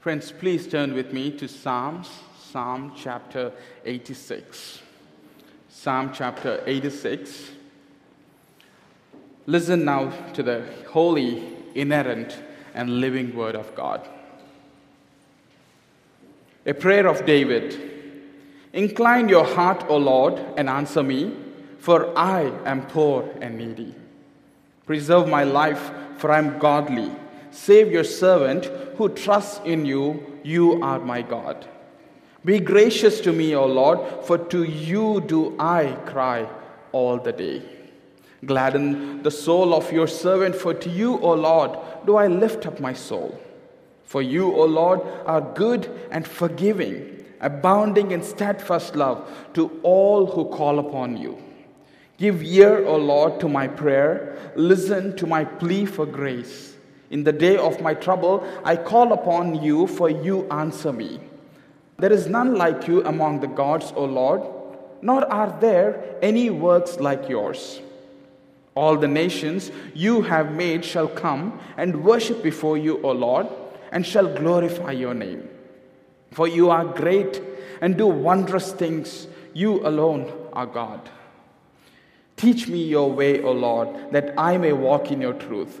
Friends, please turn with me to Psalms, Psalm chapter 86. Psalm chapter 86. Listen now to the holy, inerrant, and living word of God. A prayer of David. Incline your heart, O Lord, and answer me, for I am poor and needy. Preserve my life, for I am godly. Save your servant who trusts in you. You are my God. Be gracious to me, O Lord, for to you do I cry all the day. Gladden the soul of your servant, for to you, O Lord, do I lift up my soul. For you, O Lord, are good and forgiving, abounding in steadfast love to all who call upon you. Give ear, O Lord, to my prayer. Listen to my plea for grace. In the day of my trouble, I call upon you, for you answer me. There is none like you among the gods, O Lord, nor are there any works like yours. All the nations you have made shall come and worship before you, O Lord, and shall glorify your name. For you are great and do wondrous things. You alone are God. Teach me your way, O Lord, that I may walk in your truth.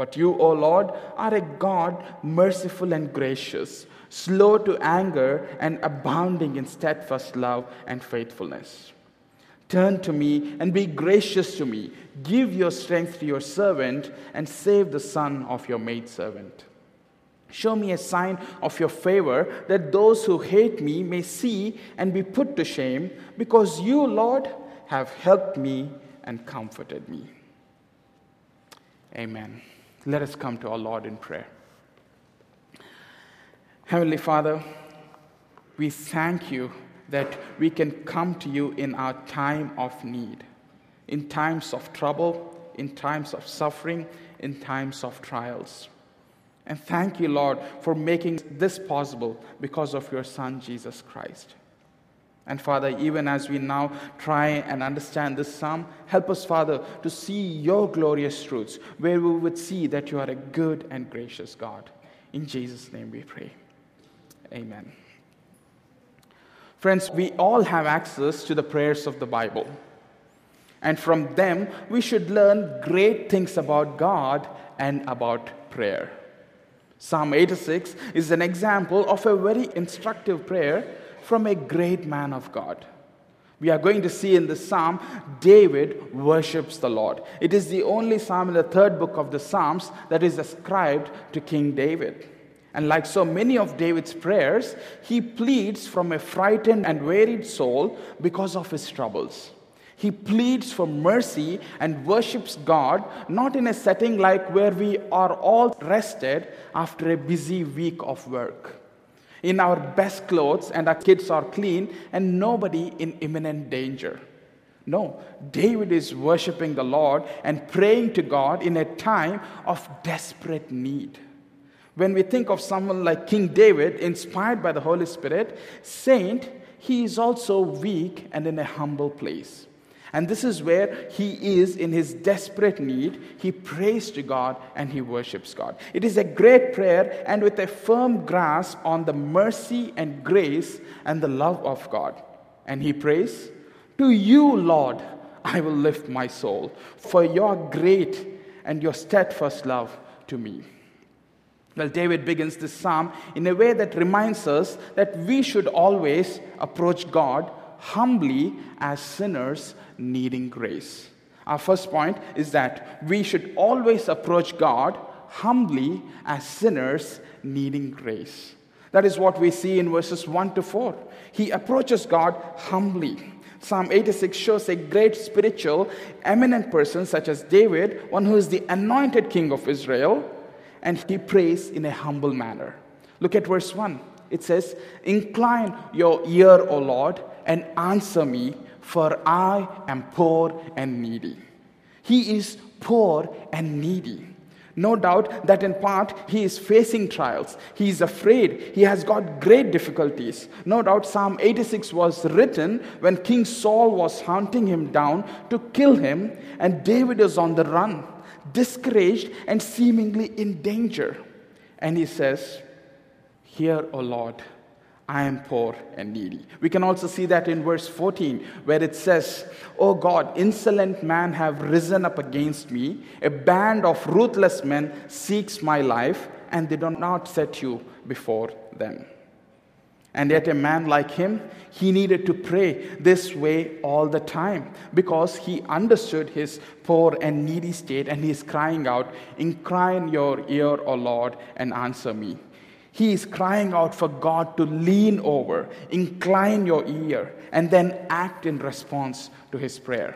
But you, O Lord, are a God merciful and gracious, slow to anger, and abounding in steadfast love and faithfulness. Turn to me and be gracious to me. Give your strength to your servant and save the son of your maidservant. Show me a sign of your favor that those who hate me may see and be put to shame, because you, Lord, have helped me and comforted me. Amen. Let us come to our Lord in prayer. Heavenly Father, we thank you that we can come to you in our time of need, in times of trouble, in times of suffering, in times of trials. And thank you, Lord, for making this possible because of your Son, Jesus Christ. And Father, even as we now try and understand this psalm, help us, Father, to see your glorious truths, where we would see that you are a good and gracious God. In Jesus' name we pray. Amen. Friends, we all have access to the prayers of the Bible. And from them, we should learn great things about God and about prayer. Psalm 86 is an example of a very instructive prayer from a great man of God. We are going to see in this psalm, David worships the Lord. It is the only psalm in the third book of the Psalms that is ascribed to King David. And like so many of David's prayers, he pleads from a frightened and wearied soul because of his troubles. He pleads for mercy and worships God, not in a setting like where we are all rested after a busy week of work, in our best clothes and our kids are clean and nobody in imminent danger. No, David is worshiping the Lord and praying to God in a time of desperate need. When we think of someone like King David, inspired by the Holy Spirit, saint, he is also weak and in a humble place. And this is where he is in his desperate need. He prays to God and he worships God. It is a great prayer and with a firm grasp on the mercy and grace and the love of God. And he prays, To you, Lord, I will lift my soul, for your great and your steadfast love to me. Well, David begins this psalm in a way that reminds us that we should always approach God humbly as sinners needing grace. Our first point is that we should always approach God humbly as sinners needing grace. That is what we see in verses 1 to 4. He approaches God humbly. Psalm 86 shows a great spiritual, eminent person such as David, one who is the anointed king of Israel, and he prays in a humble manner. Look at verse 1. It says, Incline your ear, O Lord, and answer me, for I am poor and needy. He is poor and needy. No doubt that in part he is facing trials. He is afraid. He has got great difficulties. No doubt Psalm 86 was written when King Saul was hunting him down to kill him, and David is on the run, discouraged and seemingly in danger. And he says, Hear, O Lord, I am poor and needy. We can also see that in verse 14, where it says, O God, insolent men have risen up against me. A band of ruthless men seeks my life, and they do not set you before them. And yet, a man like him, he needed to pray this way all the time because he understood his poor and needy state, and he is crying out, Incline your ear, O Lord, and answer me. He is crying out for God to lean over, incline your ear, and then act in response to his prayer.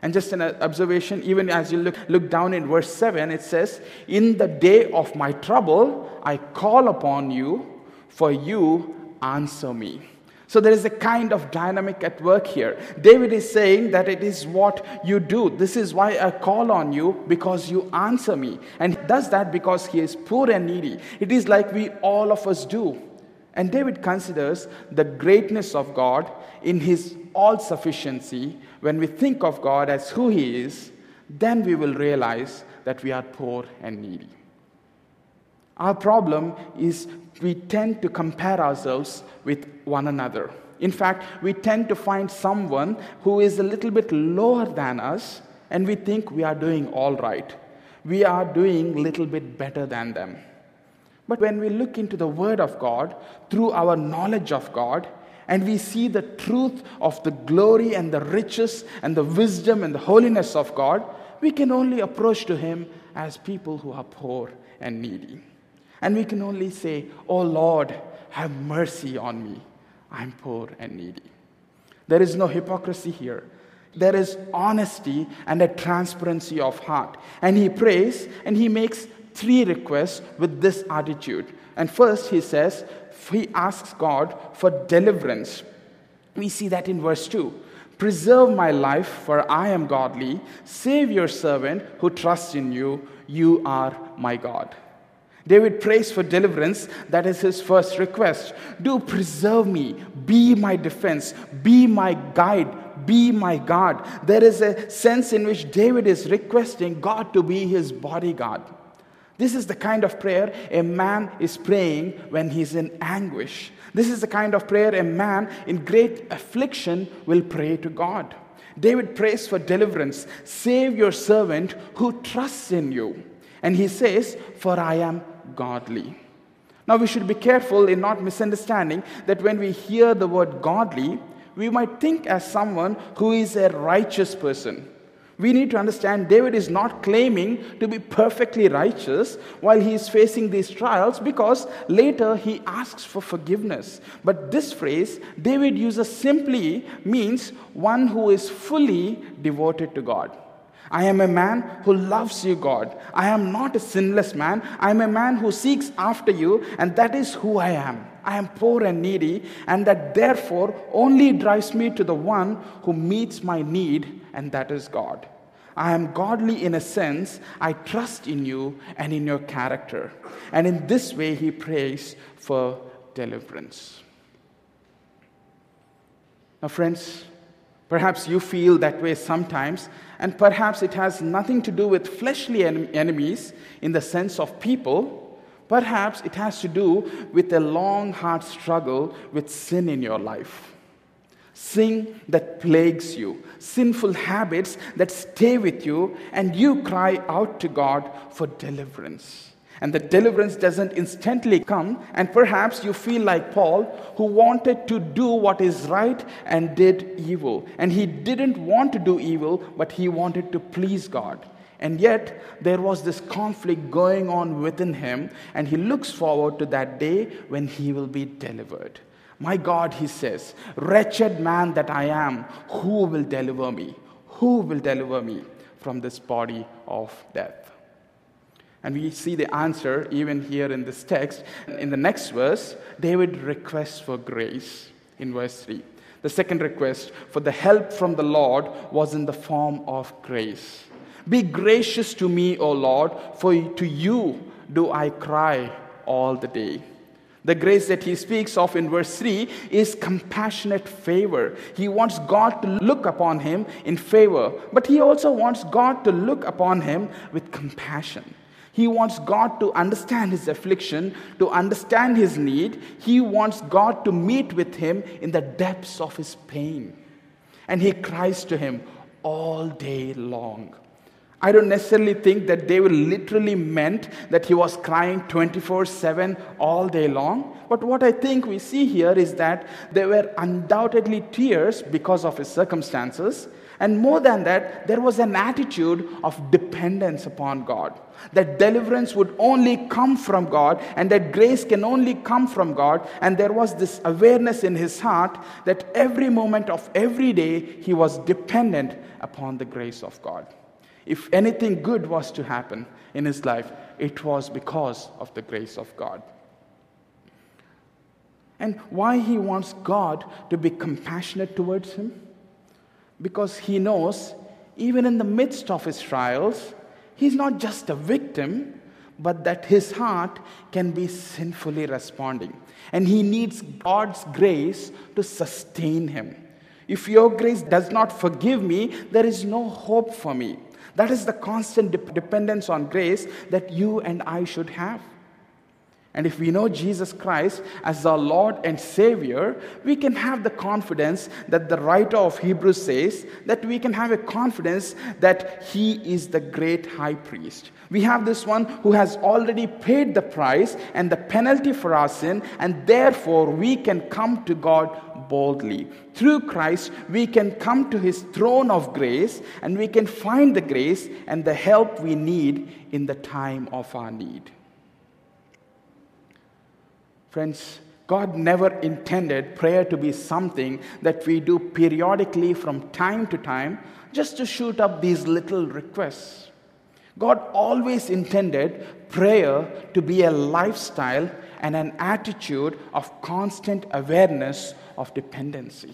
And just an observation, even as you look, look down in verse 7, it says, In the day of my trouble, I call upon you, for you answer me. So there is a kind of dynamic at work here. David is saying that it is what you do. This is why I call on you because you answer me. And he does that because he is poor and needy. It is like we all of us do. And David considers the greatness of God in his all sufficiency. When we think of God as who he is, then we will realize that we are poor and needy. Our problem is we tend to compare ourselves with one another. In fact, we tend to find someone who is a little bit lower than us, and we think we are doing all right. We are doing a little bit better than them. But when we look into the Word of God through our knowledge of God, and we see the truth of the glory and the riches and the wisdom and the holiness of God, we can only approach to Him as people who are poor and needy. And we can only say, Oh Lord, have mercy on me. I'm poor and needy. There is no hypocrisy here. There is honesty and a transparency of heart. And he prays and he makes three requests with this attitude. And first, he says, he asks God for deliverance. We see that in verse 2. Preserve my life, for I am godly. Save your servant who trusts in you. You are my God. David prays for deliverance. That is his first request. Do preserve me. Be my defense. Be my guide. Be my God. There is a sense in which David is requesting God to be his bodyguard. This is the kind of prayer a man is praying when he's in anguish. This is the kind of prayer a man in great affliction will pray to God. David prays for deliverance. Save your servant who trusts in you. And he says, For I am godly. Now, we should be careful in not misunderstanding that when we hear the word godly, we might think as someone who is a righteous person. We need to understand David is not claiming to be perfectly righteous while he is facing these trials because later he asks for forgiveness. But this phrase, David uses simply means one who is fully devoted to God. I am a man who loves you, God. I am not a sinless man. I am a man who seeks after you, and that is who I am. I am poor and needy, and that therefore only drives me to the one who meets my need, and that is God. I am godly in a sense. I trust in you and in your character. And in this way, he prays for deliverance. Now, friends, Perhaps you feel that way sometimes, and perhaps it has nothing to do with fleshly en- enemies in the sense of people. Perhaps it has to do with a long, hard struggle with sin in your life. Sin that plagues you, sinful habits that stay with you, and you cry out to God for deliverance. And the deliverance doesn't instantly come, and perhaps you feel like Paul, who wanted to do what is right and did evil. And he didn't want to do evil, but he wanted to please God. And yet, there was this conflict going on within him, and he looks forward to that day when he will be delivered. My God, he says, wretched man that I am, who will deliver me? Who will deliver me from this body of death? And we see the answer even here in this text. In the next verse, David requests for grace in verse 3. The second request for the help from the Lord was in the form of grace. Be gracious to me, O Lord, for to you do I cry all the day. The grace that he speaks of in verse 3 is compassionate favor. He wants God to look upon him in favor, but he also wants God to look upon him with compassion. He wants God to understand his affliction, to understand his need. He wants God to meet with him in the depths of his pain. And he cries to him all day long. I don't necessarily think that David literally meant that he was crying 24 7 all day long. But what I think we see here is that there were undoubtedly tears because of his circumstances. And more than that, there was an attitude of dependence upon God. That deliverance would only come from God, and that grace can only come from God. And there was this awareness in his heart that every moment of every day he was dependent upon the grace of God. If anything good was to happen in his life, it was because of the grace of God. And why he wants God to be compassionate towards him? Because he knows, even in the midst of his trials, he's not just a victim, but that his heart can be sinfully responding. And he needs God's grace to sustain him. If your grace does not forgive me, there is no hope for me. That is the constant de- dependence on grace that you and I should have. And if we know Jesus Christ as our Lord and Savior, we can have the confidence that the writer of Hebrews says that we can have a confidence that He is the great high priest. We have this one who has already paid the price and the penalty for our sin, and therefore we can come to God boldly. Through Christ, we can come to His throne of grace and we can find the grace and the help we need in the time of our need. Friends, God never intended prayer to be something that we do periodically from time to time just to shoot up these little requests. God always intended prayer to be a lifestyle and an attitude of constant awareness of dependency.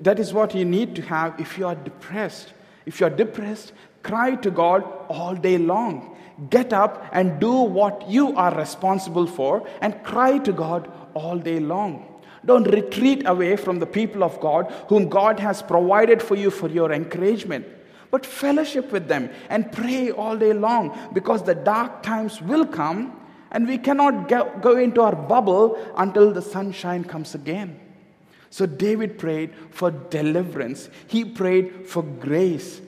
That is what you need to have if you are depressed. If you are depressed, cry to God all day long get up and do what you are responsible for and cry to God all day long. Don't retreat away from the people of God whom God has provided for you for your encouragement. But fellowship with them and pray all day long because the dark times will come and we cannot go into our bubble until the sunshine comes again. So David prayed for deliverance, he prayed for grace,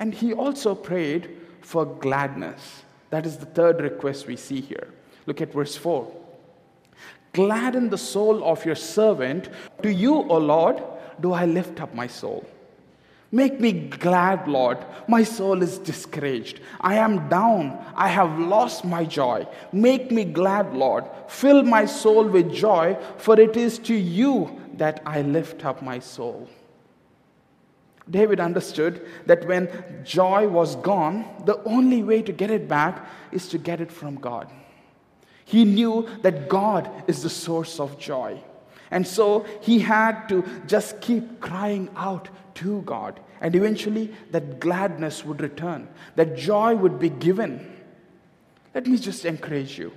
and he also prayed for gladness. That is the third request we see here. Look at verse 4. Gladden the soul of your servant. To you, O Lord, do I lift up my soul. Make me glad, Lord. My soul is discouraged. I am down. I have lost my joy. Make me glad, Lord. Fill my soul with joy, for it is to you that I lift up my soul. David understood that when joy was gone, the only way to get it back is to get it from God. He knew that God is the source of joy. And so he had to just keep crying out to God. And eventually, that gladness would return, that joy would be given. Let me just encourage you.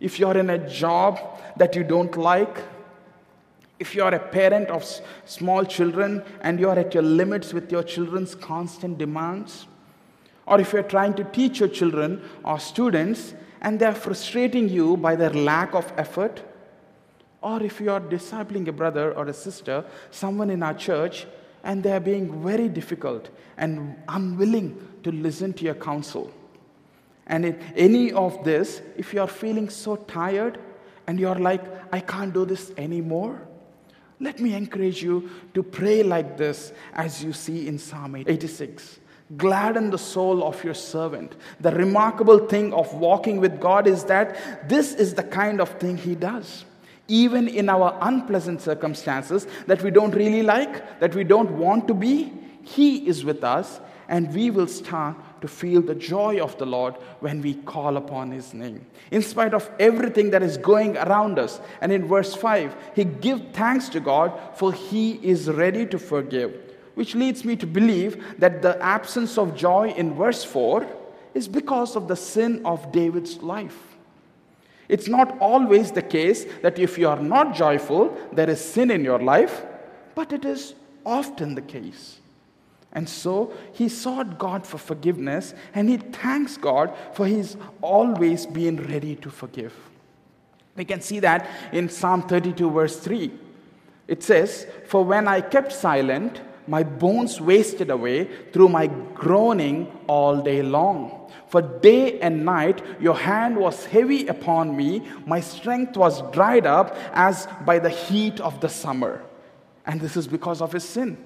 If you're in a job that you don't like, if you are a parent of small children and you are at your limits with your children's constant demands, or if you're trying to teach your children or students and they're frustrating you by their lack of effort, or if you are discipling a brother or a sister, someone in our church, and they're being very difficult and unwilling to listen to your counsel. And in any of this, if you are feeling so tired and you're like, I can't do this anymore, let me encourage you to pray like this as you see in Psalm 86. Gladden the soul of your servant. The remarkable thing of walking with God is that this is the kind of thing He does. Even in our unpleasant circumstances that we don't really like, that we don't want to be, He is with us, and we will start to feel the joy of the Lord when we call upon his name. In spite of everything that is going around us. And in verse 5, he gives thanks to God for he is ready to forgive. Which leads me to believe that the absence of joy in verse 4 is because of the sin of David's life. It's not always the case that if you are not joyful, there is sin in your life, but it is often the case. And so he sought God for forgiveness and he thanks God for his always being ready to forgive. We can see that in Psalm 32, verse 3. It says, For when I kept silent, my bones wasted away through my groaning all day long. For day and night your hand was heavy upon me, my strength was dried up as by the heat of the summer. And this is because of his sin.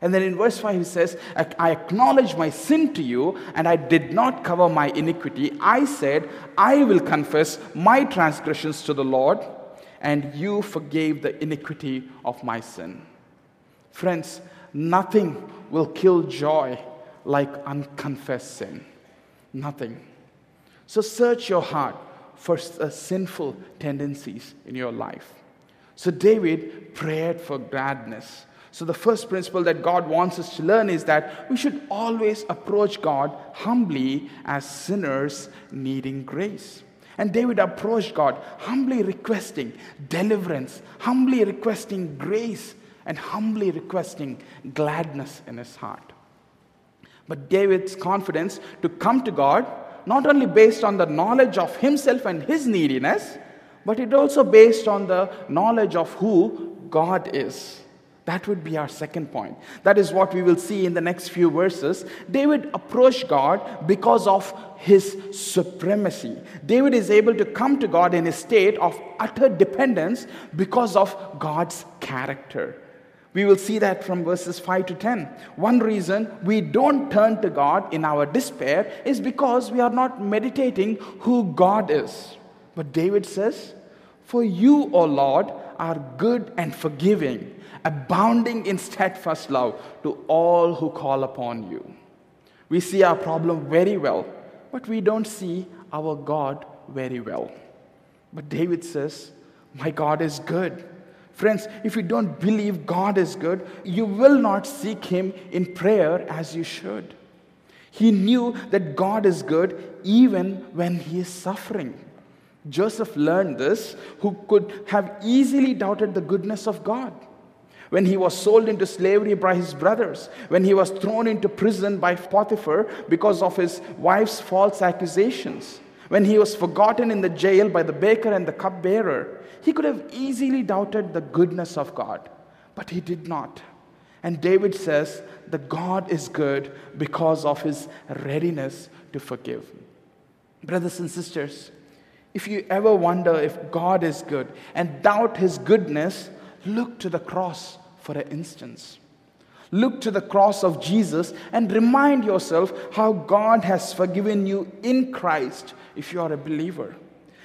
And then in verse 5, he says, I acknowledge my sin to you, and I did not cover my iniquity. I said, I will confess my transgressions to the Lord, and you forgave the iniquity of my sin. Friends, nothing will kill joy like unconfessed sin. Nothing. So search your heart for uh, sinful tendencies in your life. So David prayed for gladness. So, the first principle that God wants us to learn is that we should always approach God humbly as sinners needing grace. And David approached God humbly requesting deliverance, humbly requesting grace, and humbly requesting gladness in his heart. But David's confidence to come to God, not only based on the knowledge of himself and his neediness, but it also based on the knowledge of who God is. That would be our second point. That is what we will see in the next few verses. David approached God because of his supremacy. David is able to come to God in a state of utter dependence because of God's character. We will see that from verses 5 to 10. One reason we don't turn to God in our despair is because we are not meditating who God is. But David says, For you, O Lord, are good and forgiving, abounding in steadfast love to all who call upon you. We see our problem very well, but we don't see our God very well. But David says, My God is good Friends, if you don't believe God is good, you will not seek Him in prayer as you should. He knew that God is good even when he is suffering. Joseph learned this, who could have easily doubted the goodness of God. When he was sold into slavery by his brothers, when he was thrown into prison by Potiphar because of his wife's false accusations, when he was forgotten in the jail by the baker and the cupbearer, he could have easily doubted the goodness of God, but he did not. And David says that God is good because of his readiness to forgive. Brothers and sisters, if you ever wonder if God is good and doubt his goodness, look to the cross for an instance. Look to the cross of Jesus and remind yourself how God has forgiven you in Christ if you are a believer.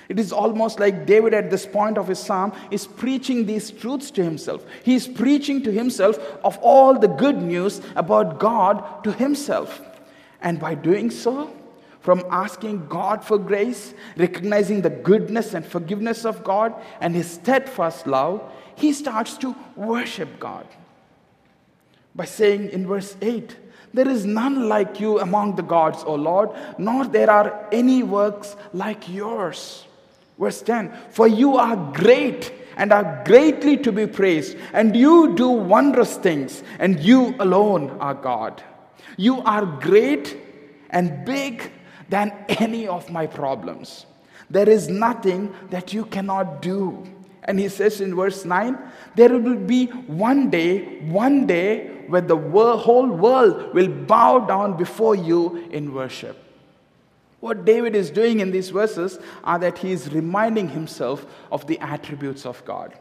It is almost like David at this point of his psalm is preaching these truths to himself. He is preaching to himself of all the good news about God to himself. And by doing so, from asking God for grace, recognizing the goodness and forgiveness of God and his steadfast love, he starts to worship God by saying in verse 8, There is none like you among the gods, O Lord, nor there are any works like yours. Verse 10 For you are great and are greatly to be praised, and you do wondrous things, and you alone are God. You are great and big than any of my problems. There is nothing that you cannot do. And he says in verse 9, there will be one day, one day where the whole world will bow down before you in worship. What David is doing in these verses are that he is reminding himself of the attributes of God.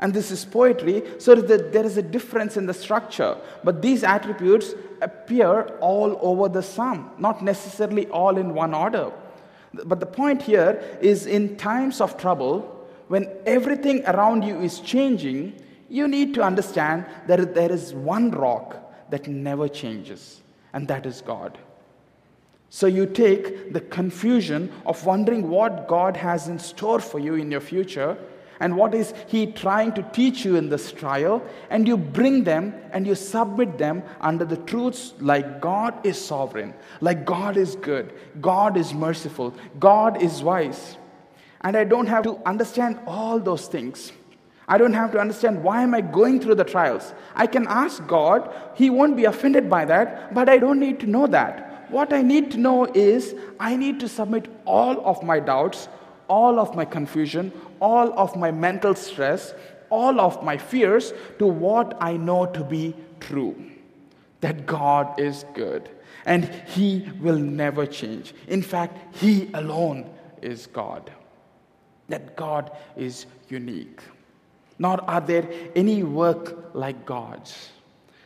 And this is poetry, so that there is a difference in the structure. But these attributes appear all over the psalm, not necessarily all in one order. But the point here is in times of trouble, when everything around you is changing, you need to understand that there is one rock that never changes, and that is God. So you take the confusion of wondering what God has in store for you in your future and what is He trying to teach you in this trial, and you bring them and you submit them under the truths like God is sovereign, like God is good, God is merciful, God is wise. And I don't have to understand all those things. I don't have to understand why am I going through the trials. I can ask God, He won't be offended by that, but I don't need to know that. What I need to know is I need to submit all of my doubts, all of my confusion, all of my mental stress, all of my fears to what I know to be true that God is good and He will never change. In fact, He alone is God. That God is unique. Nor are there any work like God's.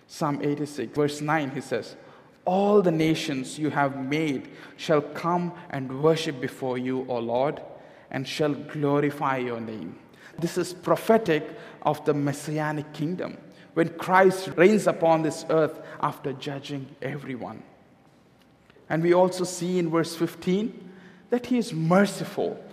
Psalm 86, verse 9, he says, all the nations you have made shall come and worship before you, O Lord, and shall glorify your name. This is prophetic of the messianic kingdom when Christ reigns upon this earth after judging everyone. And we also see in verse 15 that he is merciful.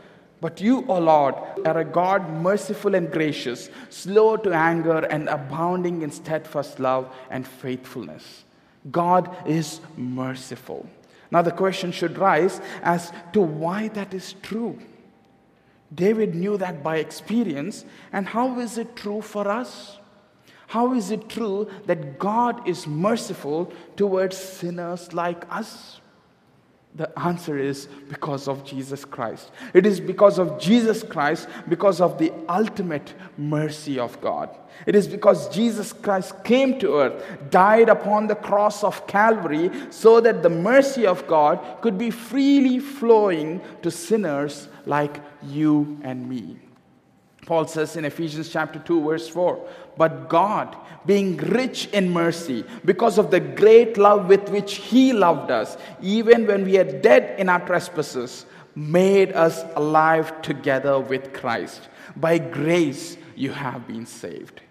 But you, O Lord, are a God merciful and gracious, slow to anger, and abounding in steadfast love and faithfulness. God is merciful. Now, the question should rise as to why that is true. David knew that by experience, and how is it true for us? How is it true that God is merciful towards sinners like us? The answer is because of Jesus Christ. It is because of Jesus Christ, because of the ultimate mercy of God. It is because Jesus Christ came to earth, died upon the cross of Calvary, so that the mercy of God could be freely flowing to sinners like you and me. Paul says in Ephesians chapter 2, verse 4 But God, being rich in mercy, because of the great love with which He loved us, even when we are dead in our trespasses, made us alive together with Christ. By grace you have been saved.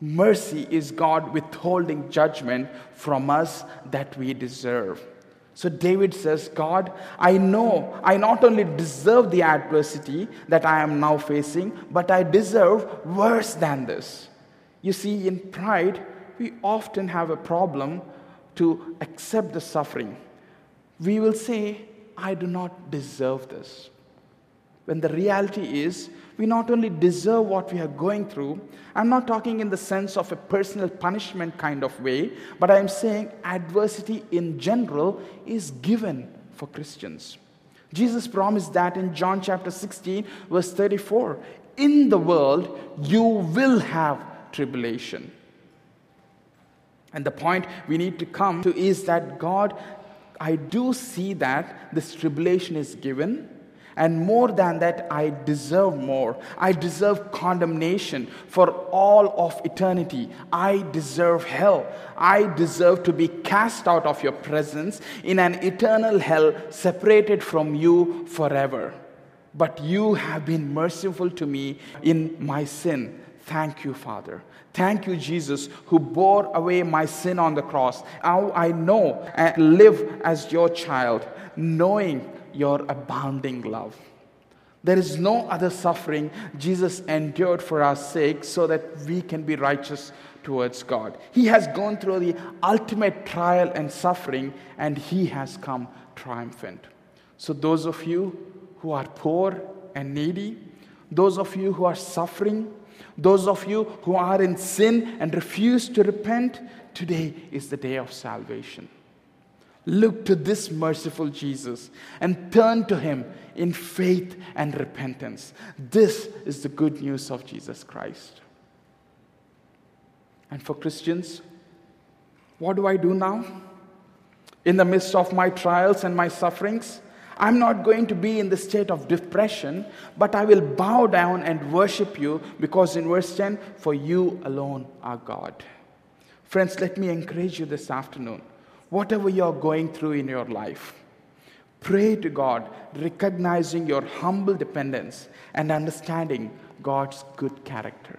Mercy is God withholding judgment from us that we deserve. So David says, God, I know I not only deserve the adversity that I am now facing, but I deserve worse than this. You see, in pride, we often have a problem to accept the suffering. We will say, I do not deserve this. When the reality is, we not only deserve what we are going through, I'm not talking in the sense of a personal punishment kind of way, but I'm saying adversity in general is given for Christians. Jesus promised that in John chapter 16, verse 34 In the world you will have tribulation. And the point we need to come to is that God, I do see that this tribulation is given and more than that, I deserve more. I deserve condemnation for all of eternity. I deserve hell. I deserve to be cast out of your presence in an eternal hell separated from you forever. But you have been merciful to me in my sin. Thank you, Father. Thank you, Jesus, who bore away my sin on the cross. Now I know and live as your child, knowing your abounding love. There is no other suffering Jesus endured for our sake so that we can be righteous towards God. He has gone through the ultimate trial and suffering, and He has come triumphant. So, those of you who are poor and needy, those of you who are suffering, those of you who are in sin and refuse to repent, today is the day of salvation. Look to this merciful Jesus and turn to him in faith and repentance. This is the good news of Jesus Christ. And for Christians, what do I do now? In the midst of my trials and my sufferings, I'm not going to be in the state of depression, but I will bow down and worship you because in verse 10, for you alone are God. Friends, let me encourage you this afternoon whatever you're going through in your life, pray to God, recognizing your humble dependence and understanding God's good character.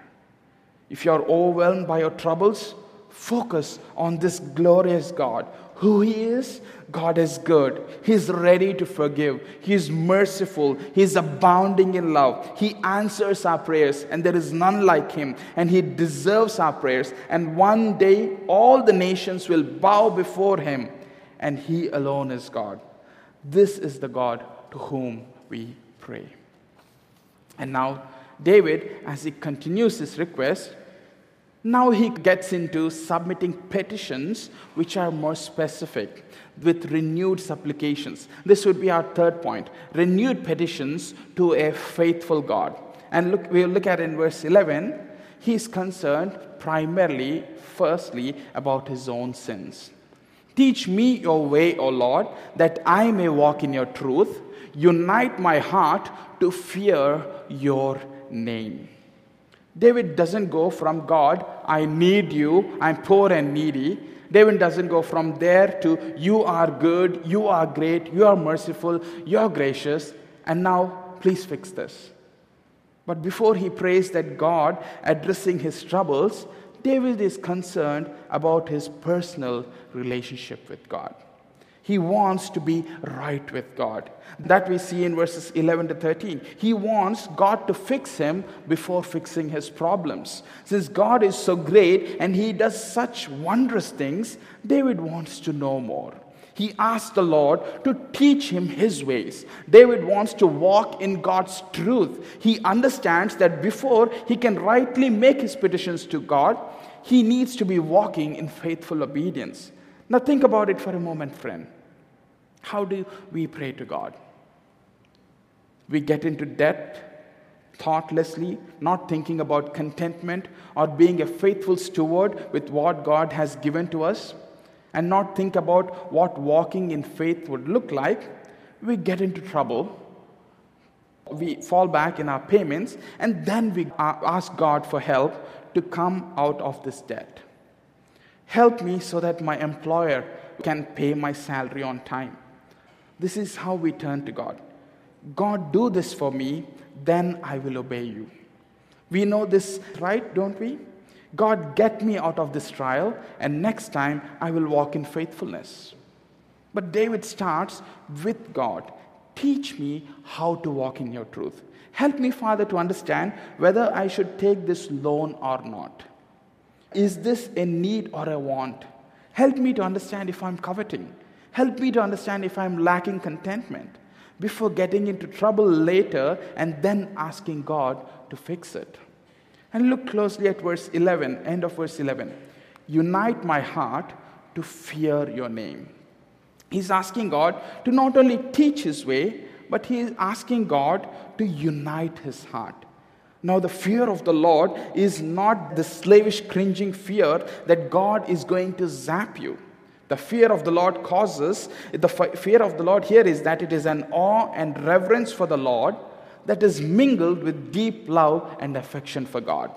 If you're overwhelmed by your troubles, focus on this glorious God. Who He is? God is good. He's ready to forgive. He's merciful. He's abounding in love. He answers our prayers, and there is none like Him. And He deserves our prayers. And one day, all the nations will bow before Him, and He alone is God. This is the God to whom we pray. And now, David, as he continues his request, now he gets into submitting petitions which are more specific with renewed supplications. This would be our third point renewed petitions to a faithful God. And look, we'll look at in verse 11, he's concerned primarily, firstly, about his own sins. Teach me your way, O Lord, that I may walk in your truth. Unite my heart to fear your name. David doesn't go from God, I need you, I'm poor and needy. David doesn't go from there to you are good, you are great, you are merciful, you are gracious, and now please fix this. But before he prays that God addressing his troubles, David is concerned about his personal relationship with God. He wants to be right with God. That we see in verses 11 to 13. He wants God to fix him before fixing his problems. Since God is so great and he does such wondrous things, David wants to know more. He asks the Lord to teach him his ways. David wants to walk in God's truth. He understands that before he can rightly make his petitions to God, he needs to be walking in faithful obedience. Now, think about it for a moment, friend. How do we pray to God? We get into debt thoughtlessly, not thinking about contentment or being a faithful steward with what God has given to us, and not think about what walking in faith would look like. We get into trouble. We fall back in our payments, and then we ask God for help to come out of this debt. Help me so that my employer can pay my salary on time. This is how we turn to God. God, do this for me, then I will obey you. We know this, right, don't we? God, get me out of this trial, and next time I will walk in faithfulness. But David starts with God Teach me how to walk in your truth. Help me, Father, to understand whether I should take this loan or not. Is this a need or a want? Help me to understand if I'm coveting. Help me to understand if I'm lacking contentment before getting into trouble later and then asking God to fix it. And look closely at verse 11, end of verse 11. Unite my heart to fear your name. He's asking God to not only teach his way, but he is asking God to unite his heart. Now, the fear of the Lord is not the slavish, cringing fear that God is going to zap you. The fear of the Lord causes, the fear of the Lord here is that it is an awe and reverence for the Lord that is mingled with deep love and affection for God.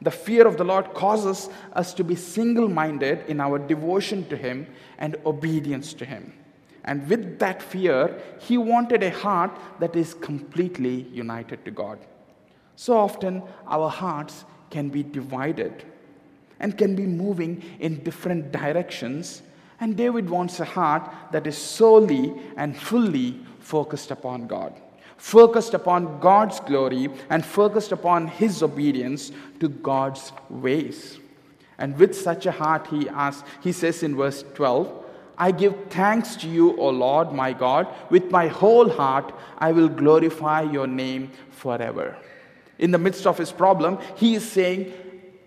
The fear of the Lord causes us to be single minded in our devotion to Him and obedience to Him. And with that fear, He wanted a heart that is completely united to God. So often, our hearts can be divided and can be moving in different directions and David wants a heart that is solely and fully focused upon God, focused upon God's glory, and focused upon his obedience to God's ways. And with such a heart, he asks, he says in verse 12, I give thanks to you, O Lord my God. With my whole heart, I will glorify your name forever. In the midst of his problem, he is saying,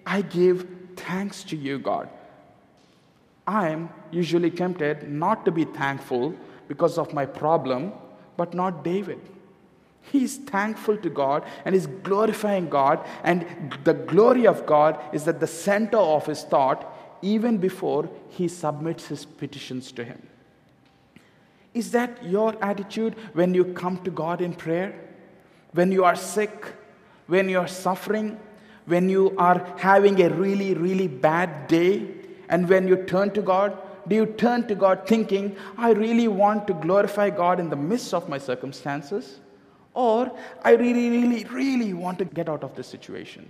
I give thanks to you, God. I am usually tempted not to be thankful because of my problem, but not David. He's thankful to God and is glorifying God, and the glory of God is at the center of his thought even before he submits his petitions to him. Is that your attitude when you come to God in prayer? When you are sick, when you are suffering, when you are having a really, really bad day, and when you turn to God, do you turn to God thinking, I really want to glorify God in the midst of my circumstances? Or I really, really, really want to get out of this situation?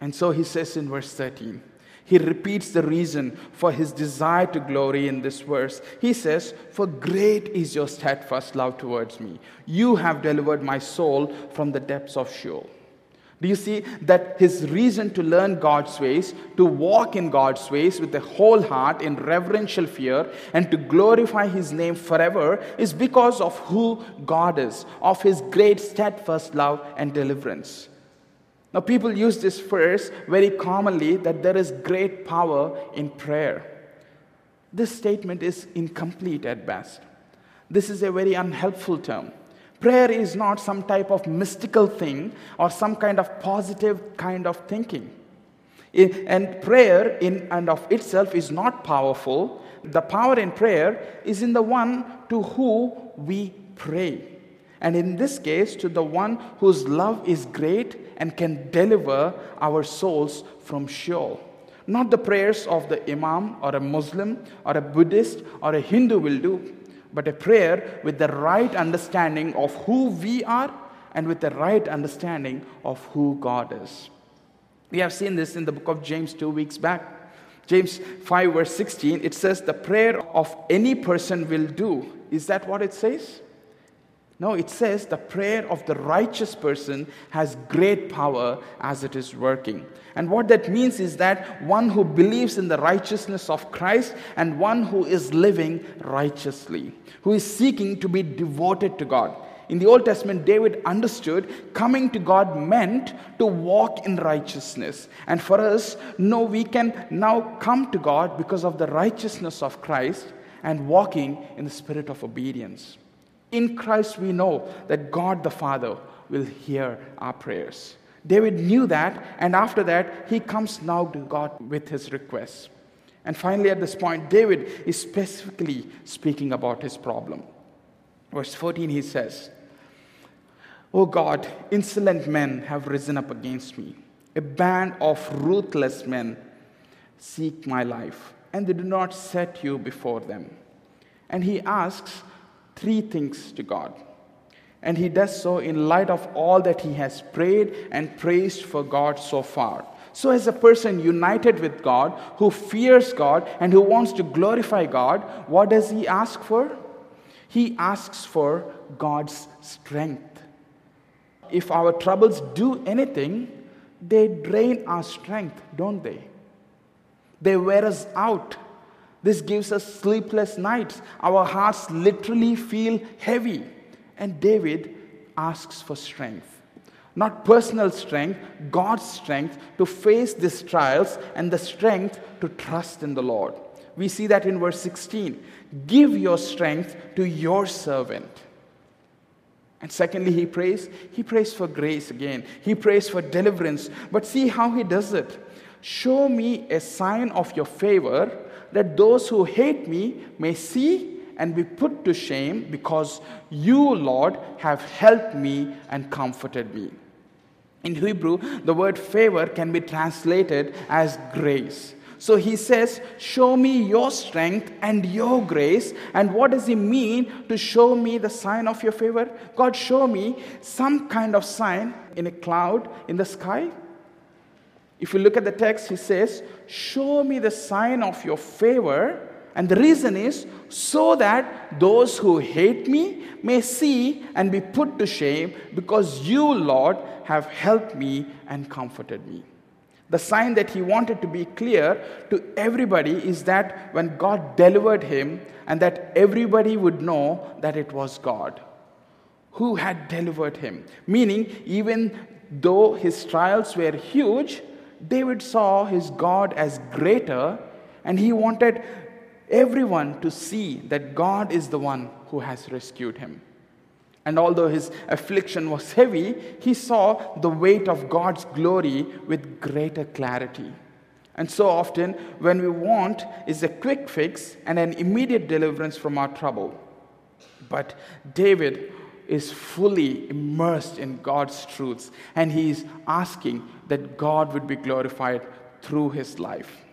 And so he says in verse 13, he repeats the reason for his desire to glory in this verse. He says, For great is your steadfast love towards me. You have delivered my soul from the depths of Sheol. Do you see that his reason to learn God's ways, to walk in God's ways with a whole heart in reverential fear, and to glorify his name forever is because of who God is, of his great steadfast love and deliverance. Now, people use this verse very commonly that there is great power in prayer. This statement is incomplete at best. This is a very unhelpful term. Prayer is not some type of mystical thing or some kind of positive kind of thinking. And prayer in and of itself is not powerful. The power in prayer is in the one to who we pray. And in this case, to the one whose love is great and can deliver our souls from Sheol. Not the prayers of the Imam or a Muslim or a Buddhist or a Hindu will do but a prayer with the right understanding of who we are and with the right understanding of who God is. We have seen this in the book of James two weeks back. James 5, verse 16, it says, The prayer of any person will do. Is that what it says? No, it says the prayer of the righteous person has great power as it is working. And what that means is that one who believes in the righteousness of Christ and one who is living righteously, who is seeking to be devoted to God. In the Old Testament, David understood coming to God meant to walk in righteousness. And for us, no, we can now come to God because of the righteousness of Christ and walking in the spirit of obedience. In Christ, we know that God the Father will hear our prayers. David knew that, and after that, he comes now to God with his request. And finally, at this point, David is specifically speaking about his problem. Verse 14, he says, O God, insolent men have risen up against me. A band of ruthless men seek my life, and they do not set you before them. And he asks, three things to God. And he does so in light of all that he has prayed and praised for God so far. So, as a person united with God, who fears God and who wants to glorify God, what does he ask for? He asks for God's strength. If our troubles do anything, they drain our strength, don't they? They wear us out. This gives us sleepless nights. Our hearts literally feel heavy. And David asks for strength. Not personal strength, God's strength to face these trials and the strength to trust in the Lord. We see that in verse 16. Give your strength to your servant. And secondly, he prays. He prays for grace again. He prays for deliverance. But see how he does it. Show me a sign of your favor that those who hate me may see and be put to shame because you, Lord, have helped me and comforted me. In Hebrew, the word favor can be translated as grace. So he says, Show me your strength and your grace. And what does he mean to show me the sign of your favor? God, show me some kind of sign in a cloud in the sky if you look at the text, he says, Show me the sign of your favor. And the reason is so that those who hate me may see and be put to shame, because you, Lord, have helped me and comforted me. The sign that he wanted to be clear to everybody is that when God delivered him, and that everybody would know that it was God who had delivered him. Meaning, even though his trials were huge, David saw his God as greater, and he wanted everyone to see that God is the one who has rescued him. And although his affliction was heavy, he saw the weight of God's glory with greater clarity. And so often, when we want is a quick fix and an immediate deliverance from our trouble. But David is fully immersed in God's truths, and he is asking that God would be glorified through his life.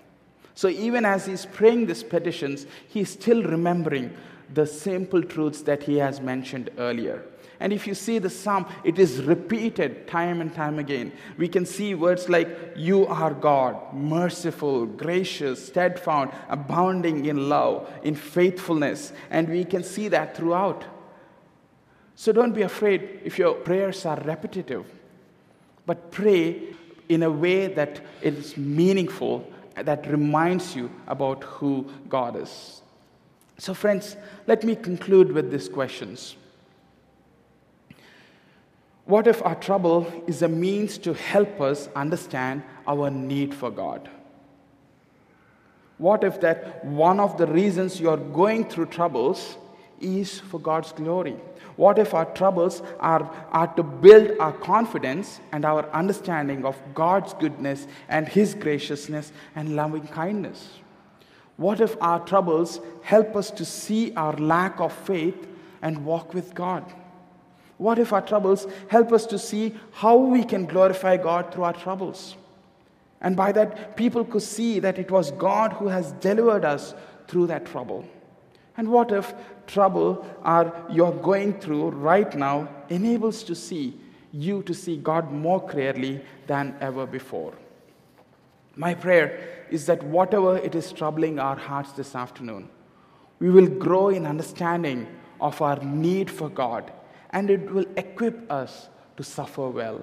So, even as he's praying these petitions, he's still remembering the simple truths that he has mentioned earlier. And if you see the psalm, it is repeated time and time again. We can see words like, You are God, merciful, gracious, steadfast, abounding in love, in faithfulness. And we can see that throughout. So don't be afraid if your prayers are repetitive, but pray in a way that is meaningful, that reminds you about who God is. So, friends, let me conclude with these questions. What if our trouble is a means to help us understand our need for God? What if that one of the reasons you're going through troubles is for God's glory? What if our troubles are, are to build our confidence and our understanding of God's goodness and His graciousness and loving kindness? What if our troubles help us to see our lack of faith and walk with God? What if our troubles help us to see how we can glorify God through our troubles? And by that, people could see that it was God who has delivered us through that trouble. And what if trouble are you're going through right now enables to see you to see God more clearly than ever before? My prayer is that whatever it is troubling our hearts this afternoon, we will grow in understanding of our need for God and it will equip us to suffer well.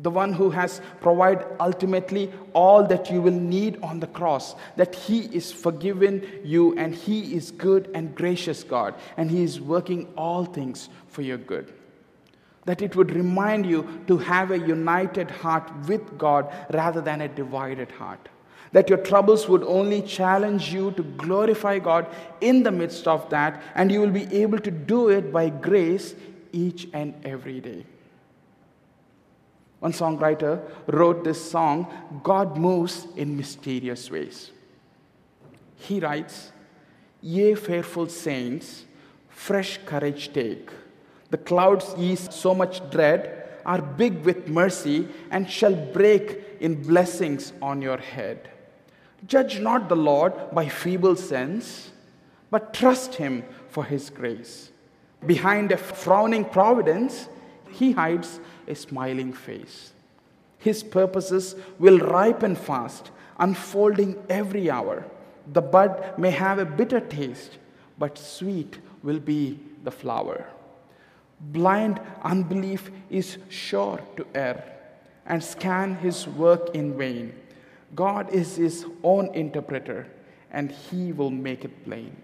The one who has provided ultimately all that you will need on the cross, that He is forgiven you and He is good and gracious God, and He is working all things for your good that it would remind you to have a united heart with God rather than a divided heart. That your troubles would only challenge you to glorify God in the midst of that, and you will be able to do it by grace each and every day. One songwriter wrote this song, God moves in mysterious ways. He writes, Ye fearful saints, fresh courage take the clouds ye so much dread are big with mercy and shall break in blessings on your head. Judge not the Lord by feeble sense, but trust him for his grace. Behind a frowning providence, he hides a smiling face. His purposes will ripen fast, unfolding every hour. The bud may have a bitter taste, but sweet will be the flower. Blind unbelief is sure to err and scan his work in vain. God is his own interpreter, and he will make it plain.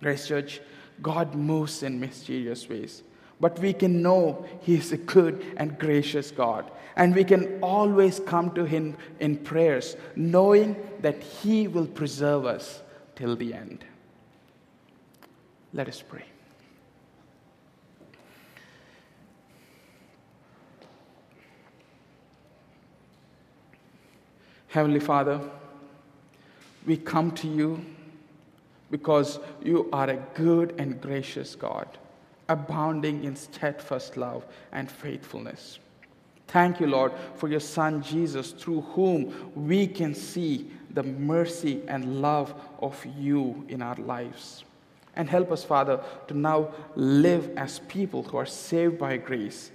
Grace Church, God moves in mysterious ways, but we can know he is a good and gracious God, and we can always come to him in prayers, knowing that he will preserve us till the end. Let us pray. Heavenly Father, we come to you because you are a good and gracious God, abounding in steadfast love and faithfulness. Thank you, Lord, for your Son Jesus, through whom we can see the mercy and love of you in our lives. And help us, Father, to now live as people who are saved by grace.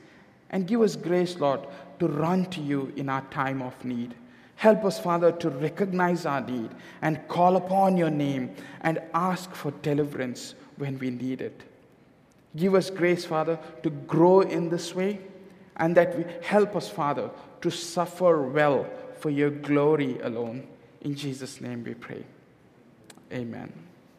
And give us grace, Lord, to run to you in our time of need. Help us, Father, to recognize our need and call upon your name and ask for deliverance when we need it. Give us grace, Father, to grow in this way and that we help us, Father, to suffer well for your glory alone. In Jesus' name we pray. Amen.